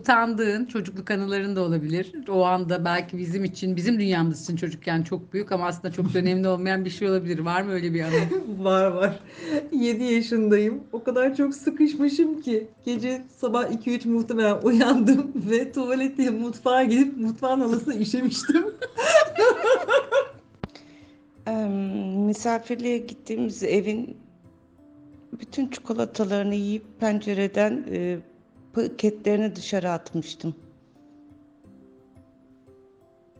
utandığın çocukluk anıların da olabilir. O anda belki bizim için, bizim dünyamız için çocukken çok büyük ama aslında çok önemli olmayan bir şey olabilir. Var mı öyle bir anı? Var var. 7 yaşındayım. O kadar çok sıkışmışım ki. Gece sabah 2-3 muhtemelen uyandım ve tuvalete mutfağa gidip mutfağın halısına işemiştim. Em, misafirliğe gittiğimiz evin bütün çikolatalarını yiyip pencereden e, paketlerini dışarı atmıştım.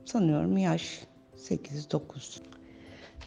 Sanıyorum yaş 8-9.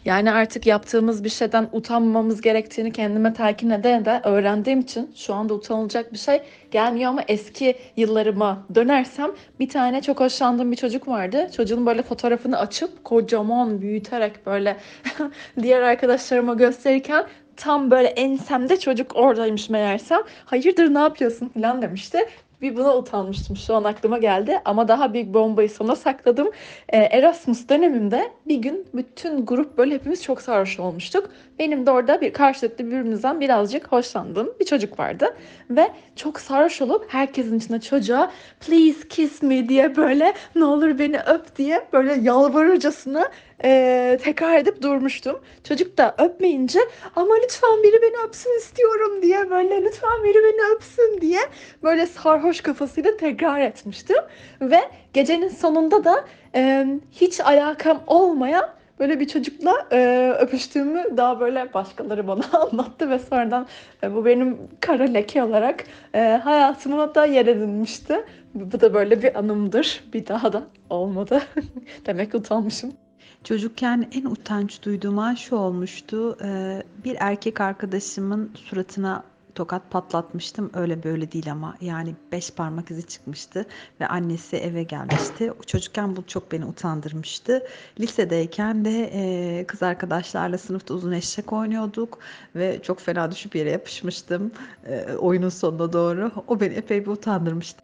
Yani artık yaptığımız bir şeyden utanmamamız gerektiğini kendime telkin ede ede öğrendiğim için şu anda utanılacak bir şey gelmiyor ama eski yıllarıma dönersem bir tane çok hoşlandığım bir çocuk vardı. Çocuğun böyle fotoğrafını açıp kocaman büyüterek böyle diğer arkadaşlarıma gösterirken tam böyle ensemde çocuk oradaymış meğersem. Hayırdır ne yapıyorsun falan demişti. Bir buna utanmıştım şu an aklıma geldi ama daha büyük bombayı sona sakladım. Ee, Erasmus dönemimde bir gün bütün grup böyle hepimiz çok sarhoş olmuştuk. Benim de orada bir karşılıklı birbirimizden birazcık hoşlandığım bir çocuk vardı. Ve çok sarhoş olup herkesin içinde çocuğa please kiss me diye böyle ne olur beni öp diye böyle yalvarırcasına eee, tekrar edip durmuştum. Çocuk da öpmeyince ama lütfen biri beni öpsün istiyorum diye böyle lütfen biri beni öpsün diye böyle sarhoş kafasıyla tekrar etmiştim. Ve gecenin sonunda da e, hiç alakam olmayan böyle bir çocukla e, öpüştüğümü daha böyle başkaları bana anlattı ve sonradan e, bu benim kara leke olarak e, hayatıma da yer edinmişti. Bu da böyle bir anımdır. Bir daha da olmadı. Demek utanmışım. Çocukken en utanç duyduğum an şu olmuştu. Ee, bir erkek arkadaşımın suratına tokat patlatmıştım. Öyle böyle değil ama yani beş parmak izi çıkmıştı ve annesi eve gelmişti. Çocukken bu çok beni utandırmıştı. Lisedeyken de e, kız arkadaşlarla sınıfta uzun eşek oynuyorduk ve çok fena düşüp yere yapışmıştım e, oyunun sonuna doğru. O beni epey bir utandırmıştı.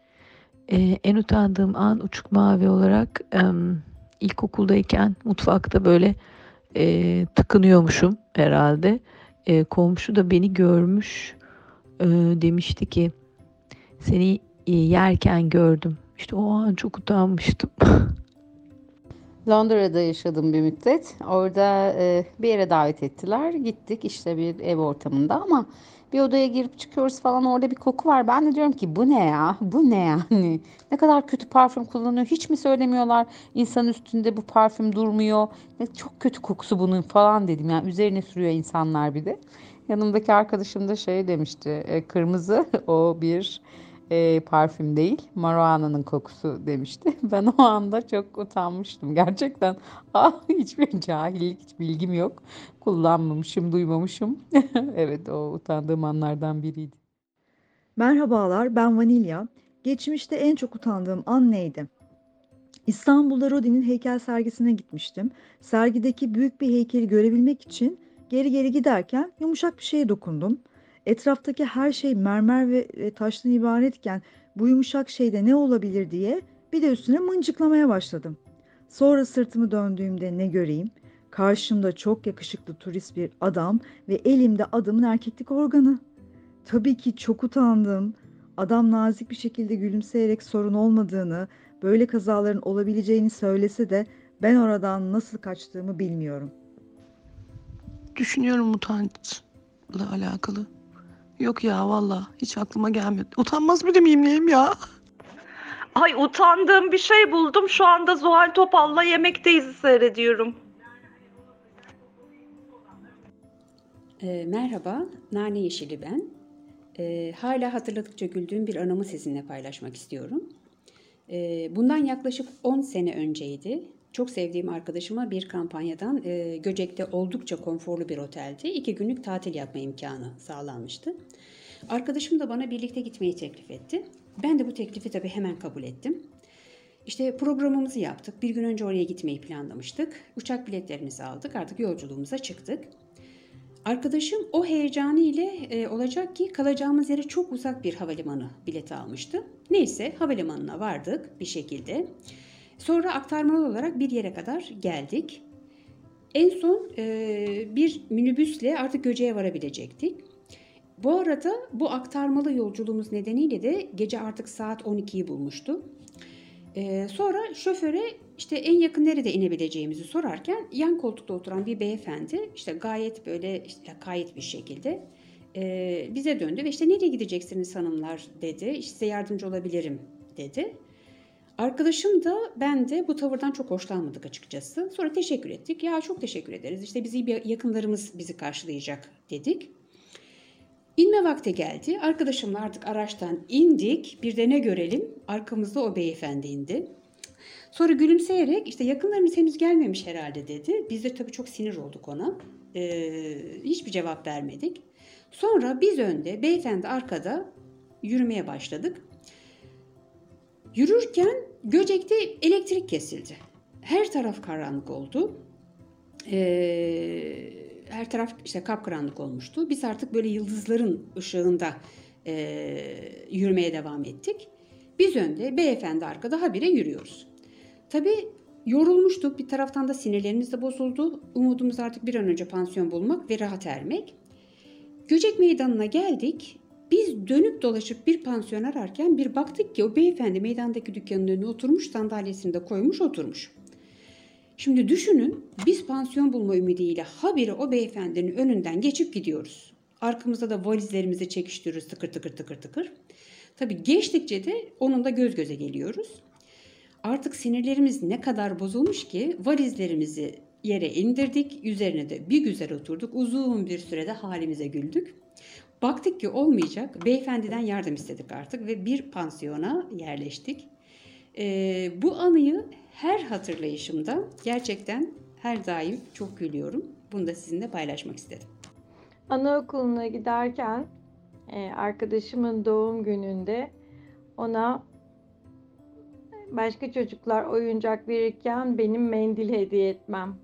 Ee, en utandığım an uçuk mavi olarak em, ilkokuldayken mutfakta böyle e, tıkınıyormuşum herhalde. E, komşu da beni görmüş e, demişti ki seni e, yerken gördüm. İşte o an çok utanmıştım. Londra'da yaşadım bir müddet. Orada e, bir yere davet ettiler. Gittik işte bir ev ortamında ama bir odaya girip çıkıyoruz falan orada bir koku var. Ben de diyorum ki bu ne ya? Bu ne yani? Ne kadar kötü parfüm kullanıyor. Hiç mi söylemiyorlar? İnsan üstünde bu parfüm durmuyor. Ne çok kötü kokusu bunun falan dedim. Yani üzerine sürüyor insanlar bir de. Yanımdaki arkadaşım da şey demişti. e, kırmızı o bir e, parfüm değil, marijuana'nın kokusu demişti. Ben o anda çok utanmıştım gerçekten. Ah hiçbir cahillik, hiç bilgim yok. Kullanmamışım, duymamışım. Evet o utandığım anlardan biriydi. Merhabalar, ben Vanilya. Geçmişte en çok utandığım an neydi? İstanbul'da Rodin'in heykel sergisine gitmiştim. Sergideki büyük bir heykeli görebilmek için geri geri giderken yumuşak bir şeye dokundum. Etraftaki her şey mermer ve e, taştan ibaretken bu yumuşak şeyde ne olabilir diye bir de üstüne mıncıklamaya başladım. Sonra sırtımı döndüğümde ne göreyim? Karşımda çok yakışıklı turist bir adam ve elimde adamın erkeklik organı. Tabii ki çok utandım. Adam nazik bir şekilde gülümseyerek sorun olmadığını, böyle kazaların olabileceğini söylese de ben oradan nasıl kaçtığımı bilmiyorum. Düşünüyorum utançla alakalı. Yok ya valla hiç aklıma gelmedi. Utanmaz biri miyim neyim ya? Ay utandığım bir şey buldum. Şu anda Zuhal Topal'la Yemekteyiz seyrediyorum. Ee, merhaba, Nane Yeşili ben. Ee, hala hatırladıkça güldüğüm bir anımı sizinle paylaşmak istiyorum. Ee, bundan yaklaşık 10 sene önceydi. Çok sevdiğim arkadaşıma bir kampanyadan e, Göcek'te oldukça konforlu bir otelde iki günlük tatil yapma imkanı sağlanmıştı. Arkadaşım da bana birlikte gitmeyi teklif etti. Ben de bu teklifi tabii hemen kabul ettim. İşte programımızı yaptık. Bir gün önce oraya gitmeyi planlamıştık. Uçak biletlerimizi aldık. Artık yolculuğumuza çıktık. Arkadaşım o heyecanı ile e, olacak ki kalacağımız yere çok uzak bir havalimanı bileti almıştı. Neyse havalimanına vardık bir şekilde. Sonra aktarmalı olarak bir yere kadar geldik. En son e, bir minibüsle artık Göce'ye varabilecektik. Bu arada bu aktarmalı yolculuğumuz nedeniyle de gece artık saat 12'yi bulmuştu. Ee, sonra şoföre işte en yakın nerede inebileceğimizi sorarken yan koltukta oturan bir beyefendi işte gayet böyle işte gayet bir şekilde e, bize döndü ve işte nereye gideceksiniz hanımlar dedi. İşte yardımcı olabilirim dedi. Arkadaşım da ben de bu tavırdan çok hoşlanmadık açıkçası. Sonra teşekkür ettik. Ya çok teşekkür ederiz. İşte bizi bir yakınlarımız bizi karşılayacak dedik. İnme vakti geldi. Arkadaşımla artık araçtan indik. Bir de ne görelim? Arkamızda o beyefendi indi. Sonra gülümseyerek işte yakınlarımız henüz gelmemiş herhalde dedi. Biz de tabii çok sinir olduk ona. Ee, hiçbir cevap vermedik. Sonra biz önde, beyefendi arkada yürümeye başladık. Yürürken Göcek'te elektrik kesildi. Her taraf karanlık oldu. Ee, her taraf işte kapkaranlık olmuştu. Biz artık böyle yıldızların ışığında e, yürümeye devam ettik. Biz önde, beyefendi arkada habire yürüyoruz. Tabii yorulmuştuk. Bir taraftan da sinirlerimiz de bozuldu. Umudumuz artık bir an önce pansiyon bulmak ve rahat ermek. Göcek Meydanı'na geldik. Biz dönüp dolaşıp bir pansiyon ararken bir baktık ki o beyefendi meydandaki dükkanın önüne oturmuş sandalyesini de koymuş oturmuş. Şimdi düşünün biz pansiyon bulma ümidiyle habire o beyefendinin önünden geçip gidiyoruz. Arkamızda da valizlerimizi çekiştiriyoruz tıkır tıkır tıkır tıkır. Tabii geçtikçe de onunla göz göze geliyoruz. Artık sinirlerimiz ne kadar bozulmuş ki valizlerimizi yere indirdik. Üzerine de bir güzel oturduk. Uzun bir sürede halimize güldük. Baktık ki olmayacak. Beyefendiden yardım istedik artık ve bir pansiyona yerleştik. Ee, bu anıyı her hatırlayışımda gerçekten her daim çok gülüyorum. Bunu da sizinle paylaşmak istedim. Anaokuluna giderken e, arkadaşımın doğum gününde ona başka çocuklar oyuncak verirken benim mendil hediye etmem.